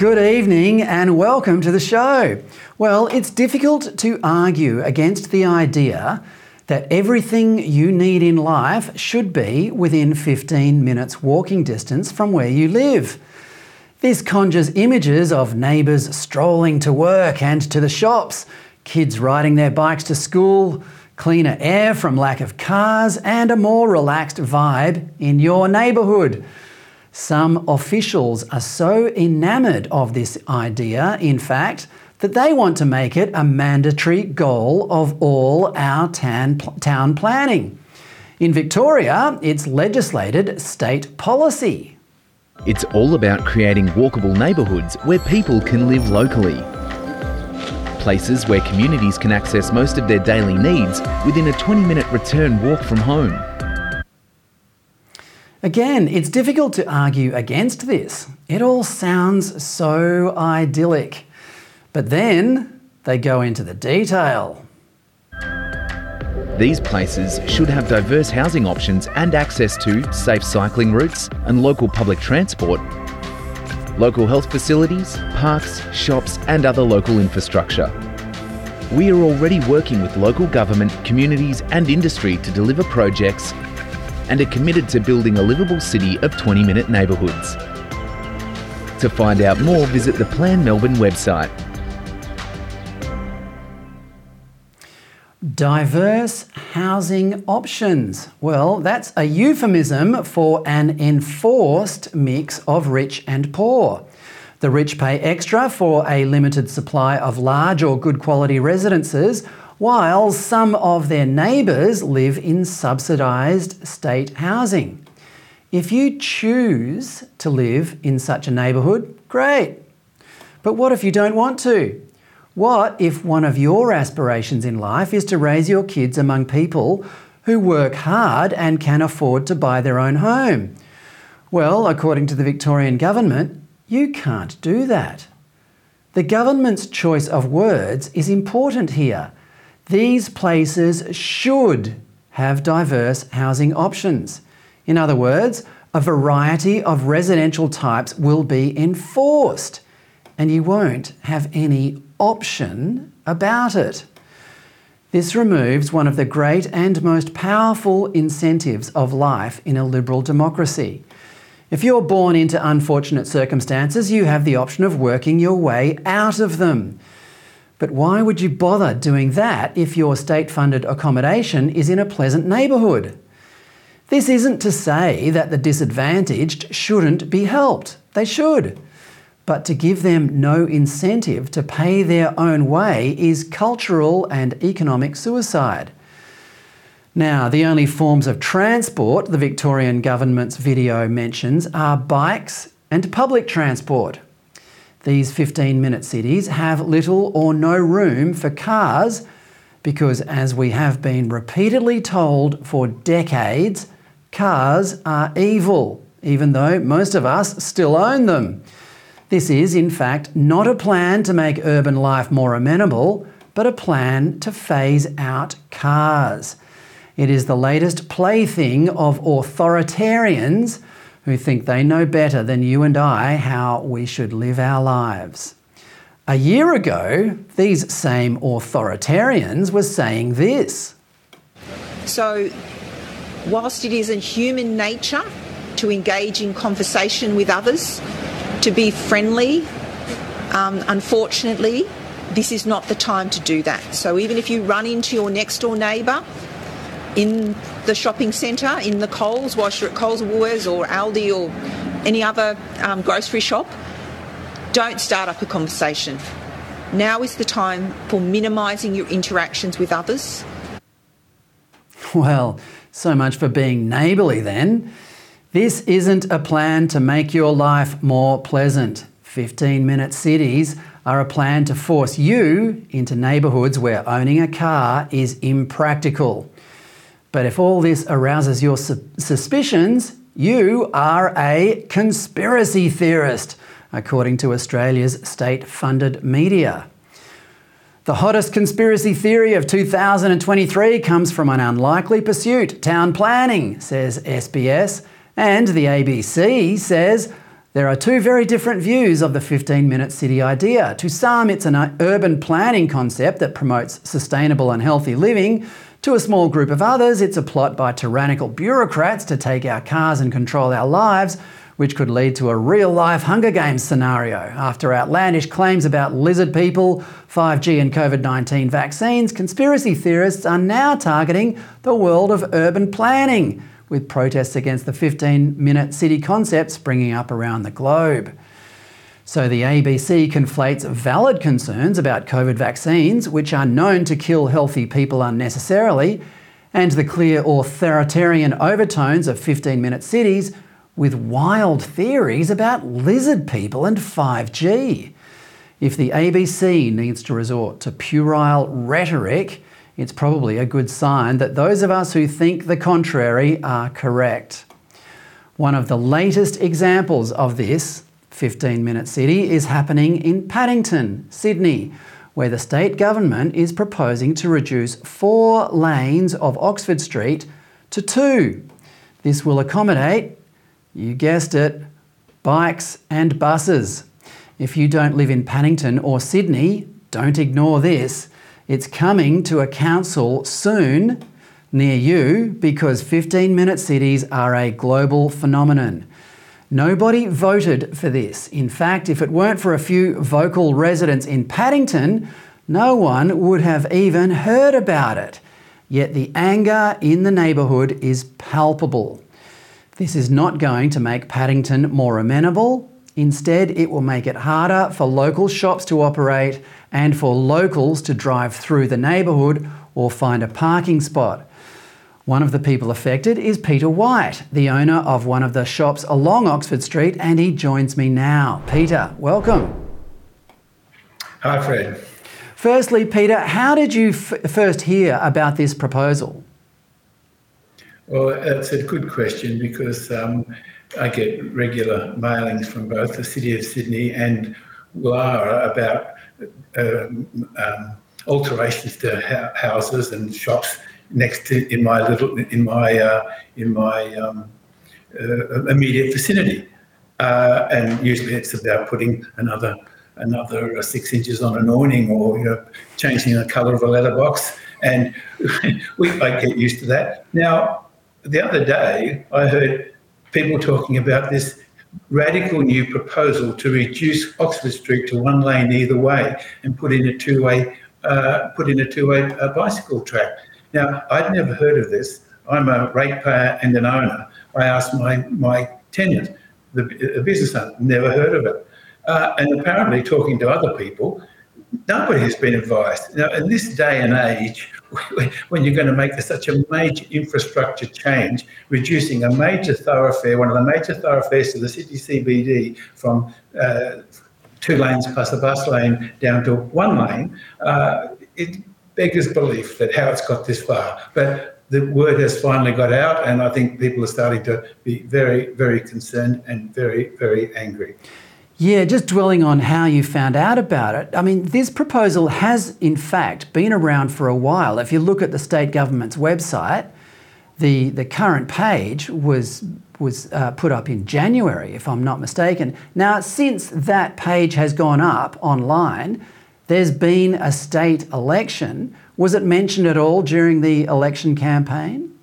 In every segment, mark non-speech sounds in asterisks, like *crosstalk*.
Good evening and welcome to the show. Well, it's difficult to argue against the idea that everything you need in life should be within 15 minutes walking distance from where you live. This conjures images of neighbours strolling to work and to the shops, kids riding their bikes to school, cleaner air from lack of cars, and a more relaxed vibe in your neighbourhood. Some officials are so enamoured of this idea, in fact, that they want to make it a mandatory goal of all our town, town planning. In Victoria, it's legislated state policy. It's all about creating walkable neighbourhoods where people can live locally. Places where communities can access most of their daily needs within a 20 minute return walk from home. Again, it's difficult to argue against this. It all sounds so idyllic. But then they go into the detail. These places should have diverse housing options and access to safe cycling routes and local public transport, local health facilities, parks, shops, and other local infrastructure. We are already working with local government, communities, and industry to deliver projects and are committed to building a livable city of 20 minute neighbourhoods. To find out more, visit the Plan Melbourne website Diverse housing options. Well, that's a euphemism for an enforced mix of rich and poor. The rich pay extra for a limited supply of large or good quality residences, while some of their neighbours live in subsidised state housing. If you choose to live in such a neighbourhood, great. But what if you don't want to? What if one of your aspirations in life is to raise your kids among people who work hard and can afford to buy their own home? Well, according to the Victorian Government, you can't do that. The government's choice of words is important here. These places should have diverse housing options. In other words, a variety of residential types will be enforced, and you won't have any option about it. This removes one of the great and most powerful incentives of life in a liberal democracy. If you're born into unfortunate circumstances, you have the option of working your way out of them. But why would you bother doing that if your state funded accommodation is in a pleasant neighbourhood? This isn't to say that the disadvantaged shouldn't be helped. They should. But to give them no incentive to pay their own way is cultural and economic suicide. Now, the only forms of transport the Victorian Government's video mentions are bikes and public transport. These 15 minute cities have little or no room for cars because, as we have been repeatedly told for decades, cars are evil, even though most of us still own them. This is, in fact, not a plan to make urban life more amenable, but a plan to phase out cars. It is the latest plaything of authoritarians who think they know better than you and I how we should live our lives. A year ago, these same authoritarians were saying this. So, whilst it is in human nature to engage in conversation with others, to be friendly. Um, unfortunately, this is not the time to do that. So even if you run into your next door neighbour in the shopping centre, in the Coles, at Coles or Woolworths or Aldi or any other um, grocery shop, don't start up a conversation. Now is the time for minimising your interactions with others. Well, so much for being neighbourly then. This isn't a plan to make your life more pleasant. 15 minute cities are a plan to force you into neighbourhoods where owning a car is impractical. But if all this arouses your su- suspicions, you are a conspiracy theorist, according to Australia's state funded media. The hottest conspiracy theory of 2023 comes from an unlikely pursuit town planning, says SBS. And the ABC says There are two very different views of the 15 minute city idea. To some, it's an urban planning concept that promotes sustainable and healthy living. To a small group of others, it's a plot by tyrannical bureaucrats to take our cars and control our lives, which could lead to a real life Hunger Games scenario. After outlandish claims about lizard people, 5G, and COVID 19 vaccines, conspiracy theorists are now targeting the world of urban planning with protests against the 15 minute city concept springing up around the globe. So the ABC conflates valid concerns about COVID vaccines, which are known to kill healthy people unnecessarily, and the clear authoritarian overtones of 15 minute cities with wild theories about lizard people and 5G. If the ABC needs to resort to puerile rhetoric, it's probably a good sign that those of us who think the contrary are correct. One of the latest examples of this 15 minute city is happening in Paddington, Sydney, where the state government is proposing to reduce four lanes of Oxford Street to two. This will accommodate, you guessed it, bikes and buses. If you don't live in Paddington or Sydney, don't ignore this. It's coming to a council soon near you because 15 minute cities are a global phenomenon. Nobody voted for this. In fact, if it weren't for a few vocal residents in Paddington, no one would have even heard about it. Yet the anger in the neighbourhood is palpable. This is not going to make Paddington more amenable. Instead, it will make it harder for local shops to operate and for locals to drive through the neighbourhood or find a parking spot. One of the people affected is Peter White, the owner of one of the shops along Oxford Street, and he joins me now. Peter, welcome. Hi, Fred. Firstly, Peter, how did you f- first hear about this proposal? Well, it's a good question because um, I get regular mailings from both the City of Sydney and Woollahra about um, um, alterations to ha- houses and shops next to in my little in my uh, in my um, uh, immediate vicinity, uh, and usually it's about putting another another six inches on an awning or you know, changing the colour of a letterbox, and *laughs* we I get used to that. Now, the other day I heard people talking about this radical new proposal to reduce Oxford Street to one lane either way and put in a two-way uh, put in a two-way uh, bicycle track. Now, I'd never heard of this. I'm a ratepayer and an owner. I asked my my tenant, the, the business owner, never heard of it. Uh, and apparently, talking to other people, nobody has been advised. Now, in this day and age, *laughs* when you're going to make such a major infrastructure change, reducing a major thoroughfare, one of the major thoroughfares to the city CBD from uh, two lanes plus a bus lane down to one lane, uh, it beggars belief that how it's got this far. But the word has finally got out, and I think people are starting to be very, very concerned and very, very angry. Yeah, just dwelling on how you found out about it. I mean, this proposal has, in fact, been around for a while. If you look at the state government's website, the, the current page was, was uh, put up in January, if I'm not mistaken. Now, since that page has gone up online, there's been a state election. Was it mentioned at all during the election campaign?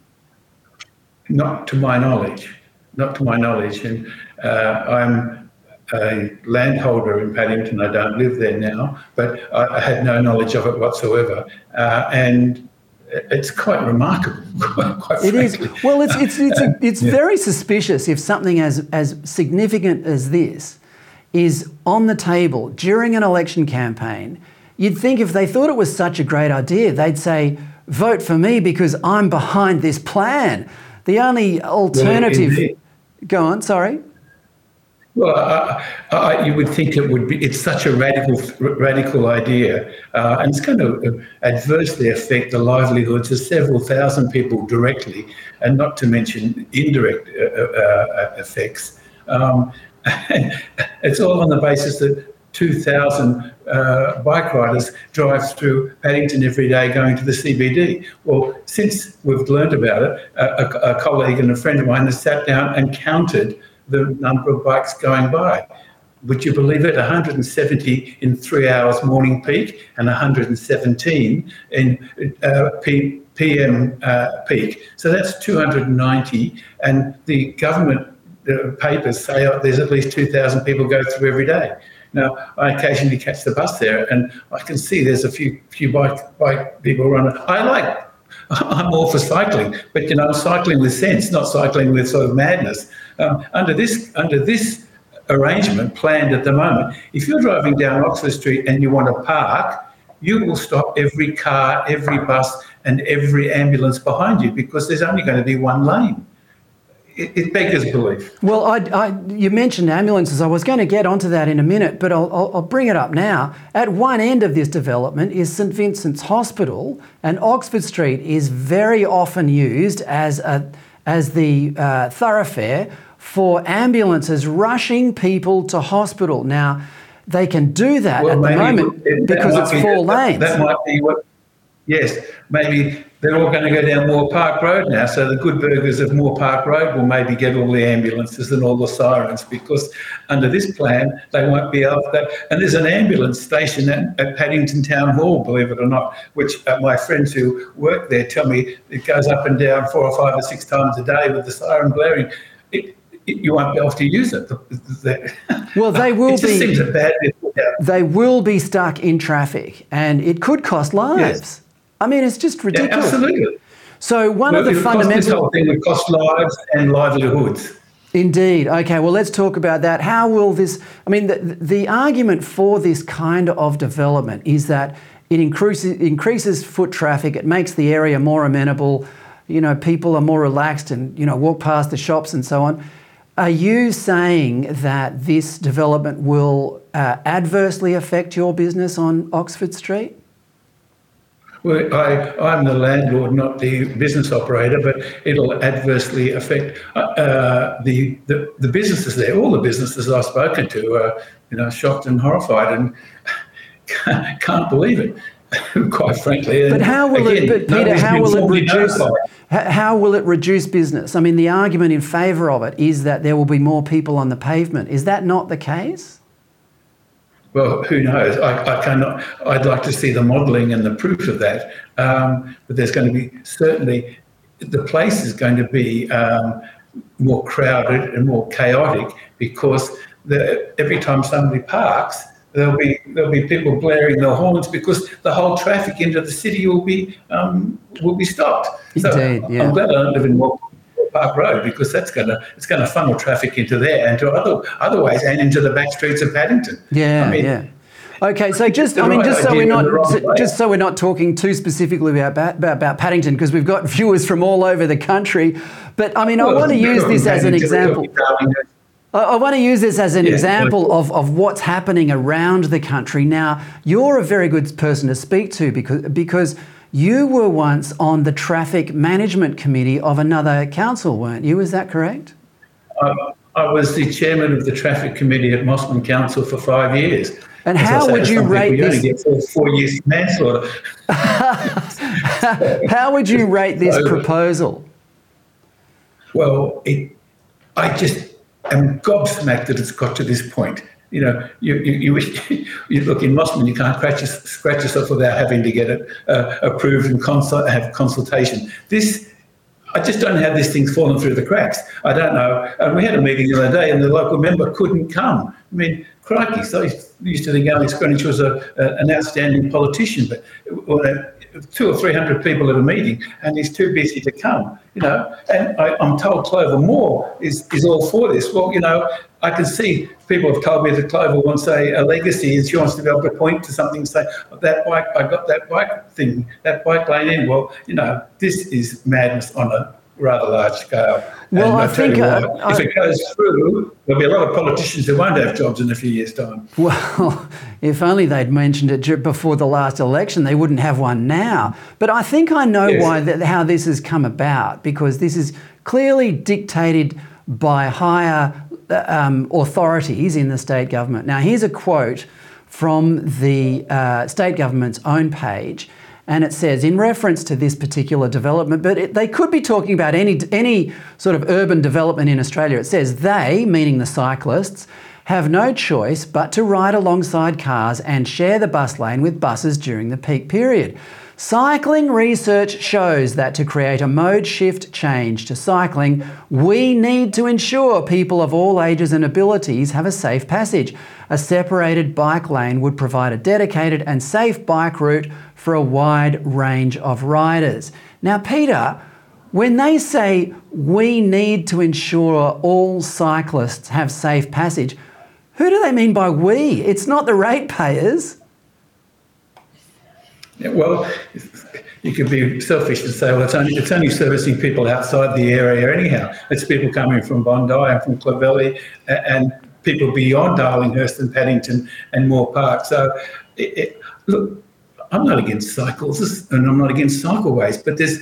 Not to my knowledge. Not to my knowledge. And uh, I'm a landholder in Paddington. I don't live there now, but I, had no knowledge of it whatsoever. Uh, and it's quite remarkable. *laughs* quite it is. Well, it's it's it's, a, it's *laughs* yeah. very suspicious if something as as significant as this is on the table during an election campaign. You'd think if they thought it was such a great idea, they'd say, "Vote for me because I'm behind this plan." The only alternative. Well, go on. Sorry. Well, uh, uh, you would think it would be. It's such a radical, radical idea, uh, and it's going to adversely affect the livelihoods of several thousand people directly, and not to mention indirect uh, uh, effects. Um, it's all on the basis that 2,000 uh, bike riders drive through Paddington every day going to the CBD. Well, since we've learned about it, a, a, colleague and a friend of mine has sat down and counted the number of bikes going by. Would you believe it? 170 in three hours morning peak and 117 in uh, P, PM uh, peak. So that's 290. And the government uh, papers say oh, there's at least 2,000 people go through every day. Now, I occasionally catch the bus there, and I can see there's a few few bike bike people running. I like. *laughs* I'm all for cycling, but you know, cycling with sense, not cycling with sort of madness. Um, under this under this arrangement planned at the moment, if you're driving down Oxford Street and you want to park, you will stop every car, every bus, and every ambulance behind you because there's only going to be one lane it, it beggars belief. Well, I, I, you mentioned ambulances. I was going to get onto that in a minute, but I'll, I'll, I'll, bring it up now. At one end of this development is St Vincent's Hospital, and Oxford Street is very often used as, a, as the uh, thoroughfare for ambulances rushing people to hospital. Now, they can do that well, at the moment because it's four that, lanes. That might be what, yes, maybe they're all going to go down Moore Park Road now. So the good burghers of Moore Park Road will maybe get all the ambulances and all the sirens because under this plan they won't be able to. And there's an ambulance station at, at Paddington Town Hall, believe it or not, which uh, my friends who work there tell me it goes up and down four or five or six times a day with the siren blaring. It, it, you won't be able to use it. The, the, *laughs* well, they will it be. Seems a bad they will be stuck in traffic, and it could cost lives. Yes. I mean, it's just ridiculous. Yeah, absolutely. So one well, of the fundamental this whole thing would cost lives and livelihoods. Indeed. Okay. Well, let's talk about that. How will this? I mean, the, the argument for this kind of development is that it increases increases foot traffic. It makes the area more amenable. You know, people are more relaxed and you know walk past the shops and so on. Are you saying that this development will uh, adversely affect your business on Oxford Street? Well, I, I'm the landlord, not the business operator, but it'll adversely affect uh, uh, the, the, the businesses there. All the businesses I've spoken to are, you know, shocked and horrified and *laughs* can't believe it. *laughs* Quite frankly, but how will again, it? But Peter, how will it reduce? How will it reduce business? I mean, the argument in favour of it is that there will be more people on the pavement. Is that not the case? Well, who knows? I, I, cannot. I'd like to see the modelling and the proof of that. Um, but there's going to be certainly the place is going to be um, more crowded and more chaotic because the, every time somebody parks, there'll be there'll be people blaring their horns because the whole traffic into the city will be um, will be stopped. So Indeed, yeah. I'm glad I don't live in Park Road because that's going to it's going to funnel traffic into there and to other other ways and into the back streets of Paddington. Yeah, I mean, yeah. Okay, so just I mean, just so we're not just so we're not talking too specifically about about, about Paddington because we've got viewers from all over the country. But I mean, well, I want to use this as an example. I, want to use this as an yeah, example of, of what's happening around the country. Now, you're a very good person to speak to because because you were once on the traffic management committee of another council, weren't you? Is that correct? Um, I was the chairman of the traffic committee at Mosman Council for five years. And how say, would you rate this? Get four, four years manslaughter. *laughs* how would you rate this proposal? Well, it, I just am gobsmacked that it's got to this point you know, you, you, you, *laughs* you, look in Mosman, you can't scratch, scratch yourself without having to get it uh, approved and consult, have consultation. This, I just don't have these things falling through the cracks. I don't know. And we had a meeting the other day, and the local member couldn't come. I mean, crikey! So I used to think Alex Greenwich was a, a, an outstanding politician, but two or three hundred people at a meeting, and he's too busy to come. You know, and I, am told Clover Moore is is all for this. Well, you know, I can see people have told me that Clover wants a, a legacy, and she wants to be able to point to something and say, oh, "That bike, I got that bike thing, that bike lane in." Well, you know, this is madness on a rather large scale. Well, I, I think uh, what, if I, it goes through, there'll be a lot of politicians who won't have jobs in a few years' time. Well, *laughs* if only they'd mentioned it before the last election, they wouldn't have one now. But I think I know yes. why that, how this has come about because this is clearly dictated by higher uh, um, authorities in the state government. Now, here's a quote from the uh, state government's own page. And it says, in reference to this particular development, but it, they could be talking about any, any sort of urban development in Australia. It says, they, meaning the cyclists, have no choice but to ride alongside cars and share the bus lane with buses during the peak period. Cycling research shows that to create a mode shift change to cycling, we need to ensure people of all ages and abilities have a safe passage. A separated bike lane would provide a dedicated and safe bike route for a wide range of riders. Now, Peter, when they say we need to ensure all cyclists have safe passage, who do they mean by we? It's not the ratepayers. Well, you could be selfish and say, well, it's only it's only servicing people outside the area anyhow. It's people coming from Bondi and from Clovelly and people beyond Darlinghurst and Paddington and Moore Park. So, it, it, look, I'm not against cycles and I'm not against cycleways, but there's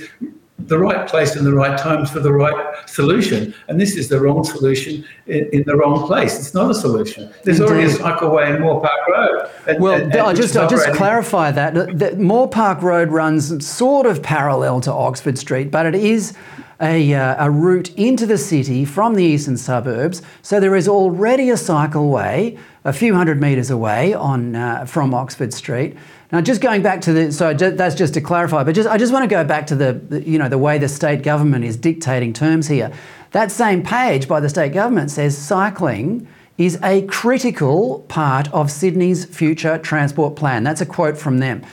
the right place and the right times for the right solution. And this is the wrong solution in, in the wrong place. It's not a solution. There's Indeed. already a cycleway in Moore Park Road. And, well, and, and I just I just clarify that, that Moore Park Road runs sort of parallel to Oxford Street, but it is a, uh, a route into the city from the eastern suburbs. So there is already a cycleway a few hundred metres away on uh, from Oxford Street. Now, just going back to the, so that's just to clarify, but just I just want to go back to the, the, you know, the way the state government is dictating terms here. That same page by the state government says cycling is a critical part of Sydney's future transport plan. That's a quote from them.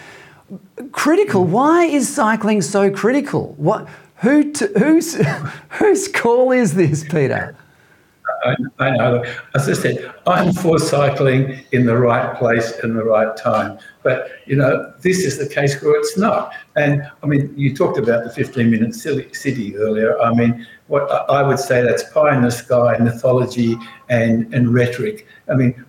Critical. Why is cycling so critical? What? Who? T- whose? *laughs* whose call is this, Peter? I, I, know. As I said, I'm for cycling in the right place and the right time. But, you know, this is the case where it's not. And, I mean, you talked about the 15-minute city earlier. I mean, what I would say that's pie in the sky, mythology and, and rhetoric. I mean,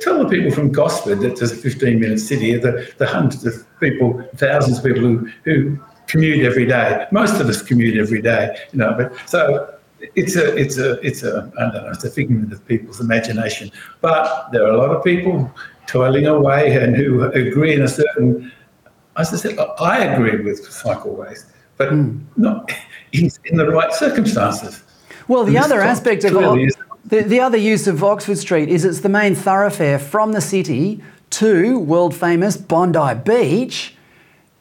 tell the people from Gosford that there's a 15-minute city, the, the hundreds of people, thousands of people who, who commute every day. Most of us commute every day, you know, but so it's a it's a it's a I don't know it's a figment of people's imagination. But there are a lot of people toiling away and who agree in a certain. As I said, I agree with cycleways, but mm. not *laughs* in, in, the right circumstances. Well, the other aspect of the, the other use of Oxford Street is it's the main thoroughfare from the city to world famous Bondi Beach.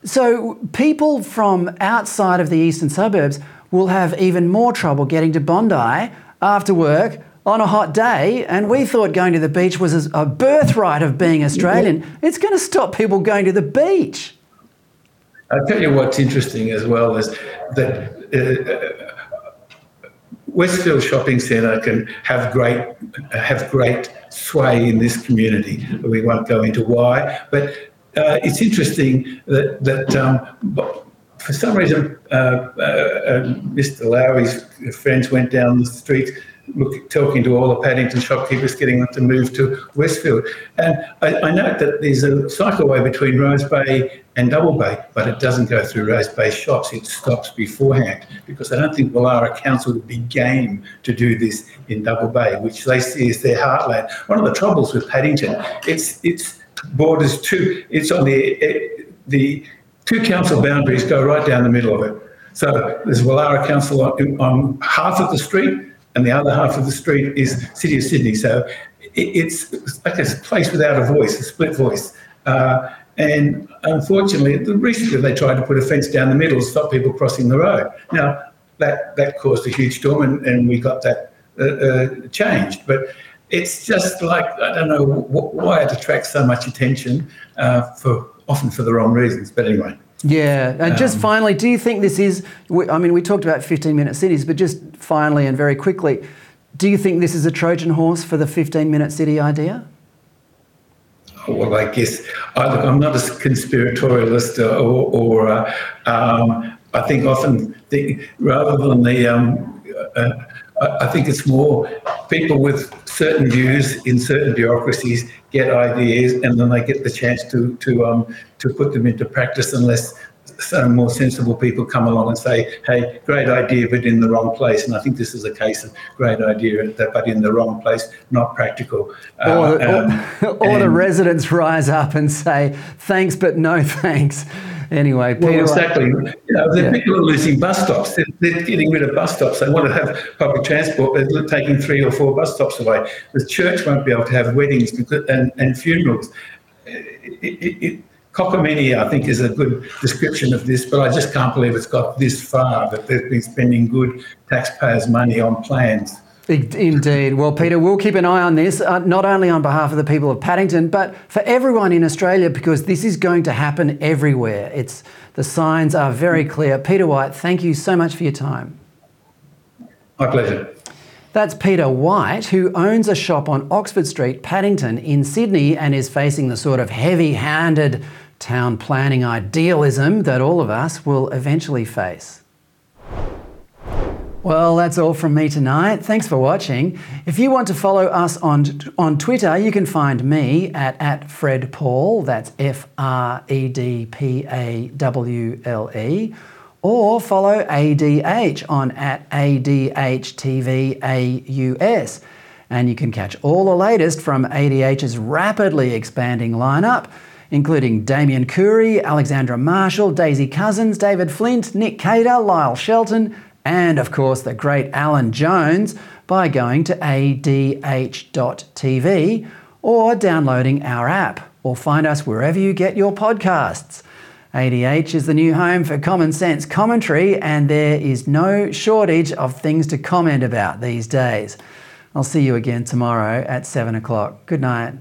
So people from outside of the eastern suburbs will have even more trouble getting to Bondi after work on a hot day. And we thought going to the beach was a birthright of being Australian. It's going to stop people going to the beach. I'll tell you what's interesting as well is that. Uh, Westfield Shopping Centre can have great have great sway in this community. We won't go into why, but uh, it's interesting that that um, for some reason, uh, uh, Mr. Lowy's friends went down the street look, talking to all the Paddington shopkeepers, getting them to move to Westfield. And I, I note that there's a cycleway between Rose Bay and Double Bay, but it doesn't go through Rose Bay shops. It stops beforehand because I don't think Woollahra Council would be game to do this in Double Bay, which they see as their heartland. One of the troubles with Paddington, it's it's borders to it's on the the two council boundaries go right down the middle of it. So there's Woollahra Council on, on, half of the street, and the other half of the street is City of Sydney. So it, it's like a place without a voice, a split voice. Uh, and unfortunately, recently they tried to put a fence down the middle to stop people crossing the road. Now, that, that caused a huge storm, and, and we got that uh, uh, changed. But it's just like, I don't know why it attracts so much attention uh, for often for the wrong reasons. But anyway. Yeah, and um, just finally, do you think this is? I mean, we talked about 15-minute cities, but just finally and very quickly, do you think this is a Trojan horse for the 15-minute city idea? Well, I guess I, am not a conspiratorialist, or, or uh, um, I think often the, rather than the um, uh, I think it's more people with certain views in certain bureaucracies get ideas and then they get the chance to to um, to put them into practice unless some more sensible people come along and say, hey, great idea, but in the wrong place. And I think this is a case of great idea, but in the wrong place, not practical. Or, uh, um, or, or the residents rise up and say, thanks, but no thanks. Anyway, Well, Peter. exactly. You know, the Yeah. people are losing bus stops. They're, they're getting rid of bus stops. They want to have public transport. They're taking three or four bus stops away. The church won't be able to have weddings and, and funerals. It, it, it, cockamamie, I think, is a good description of this, but I just can't believe it's got this far that they've been spending good taxpayers' money on plans. Indeed. Well, Peter, we'll keep an eye on this, uh, not only on behalf of the people of Paddington, but for everyone in Australia, because this is going to happen everywhere. It's the signs are very clear. Peter White, thank you so much for your time. My pleasure. That's Peter White, who owns a shop on Oxford Street, Paddington, in Sydney, and is facing the sort of heavy handed town planning idealism that all of us will eventually face. Well, that's all from me tonight. Thanks for watching. If you want to follow us on, on Twitter, you can find me at, at Fred Pawle, that's F R E D P A W L E, or follow ADH on at ADHTVAUS. And you can catch all the latest from ADH's rapidly expanding lineup, including Damien Coory, Alexandra Marshall, Daisy Cousens, David Flint, Nick Cater, Lyle Shelton, and of course the great Alan Jones by going to adh.tv or downloading our app or find us wherever you get your podcasts. ADH is the new home for common sense commentary, and there is no shortage of things to comment about these days. I'll see you again tomorrow at 7 o'clock. Good night.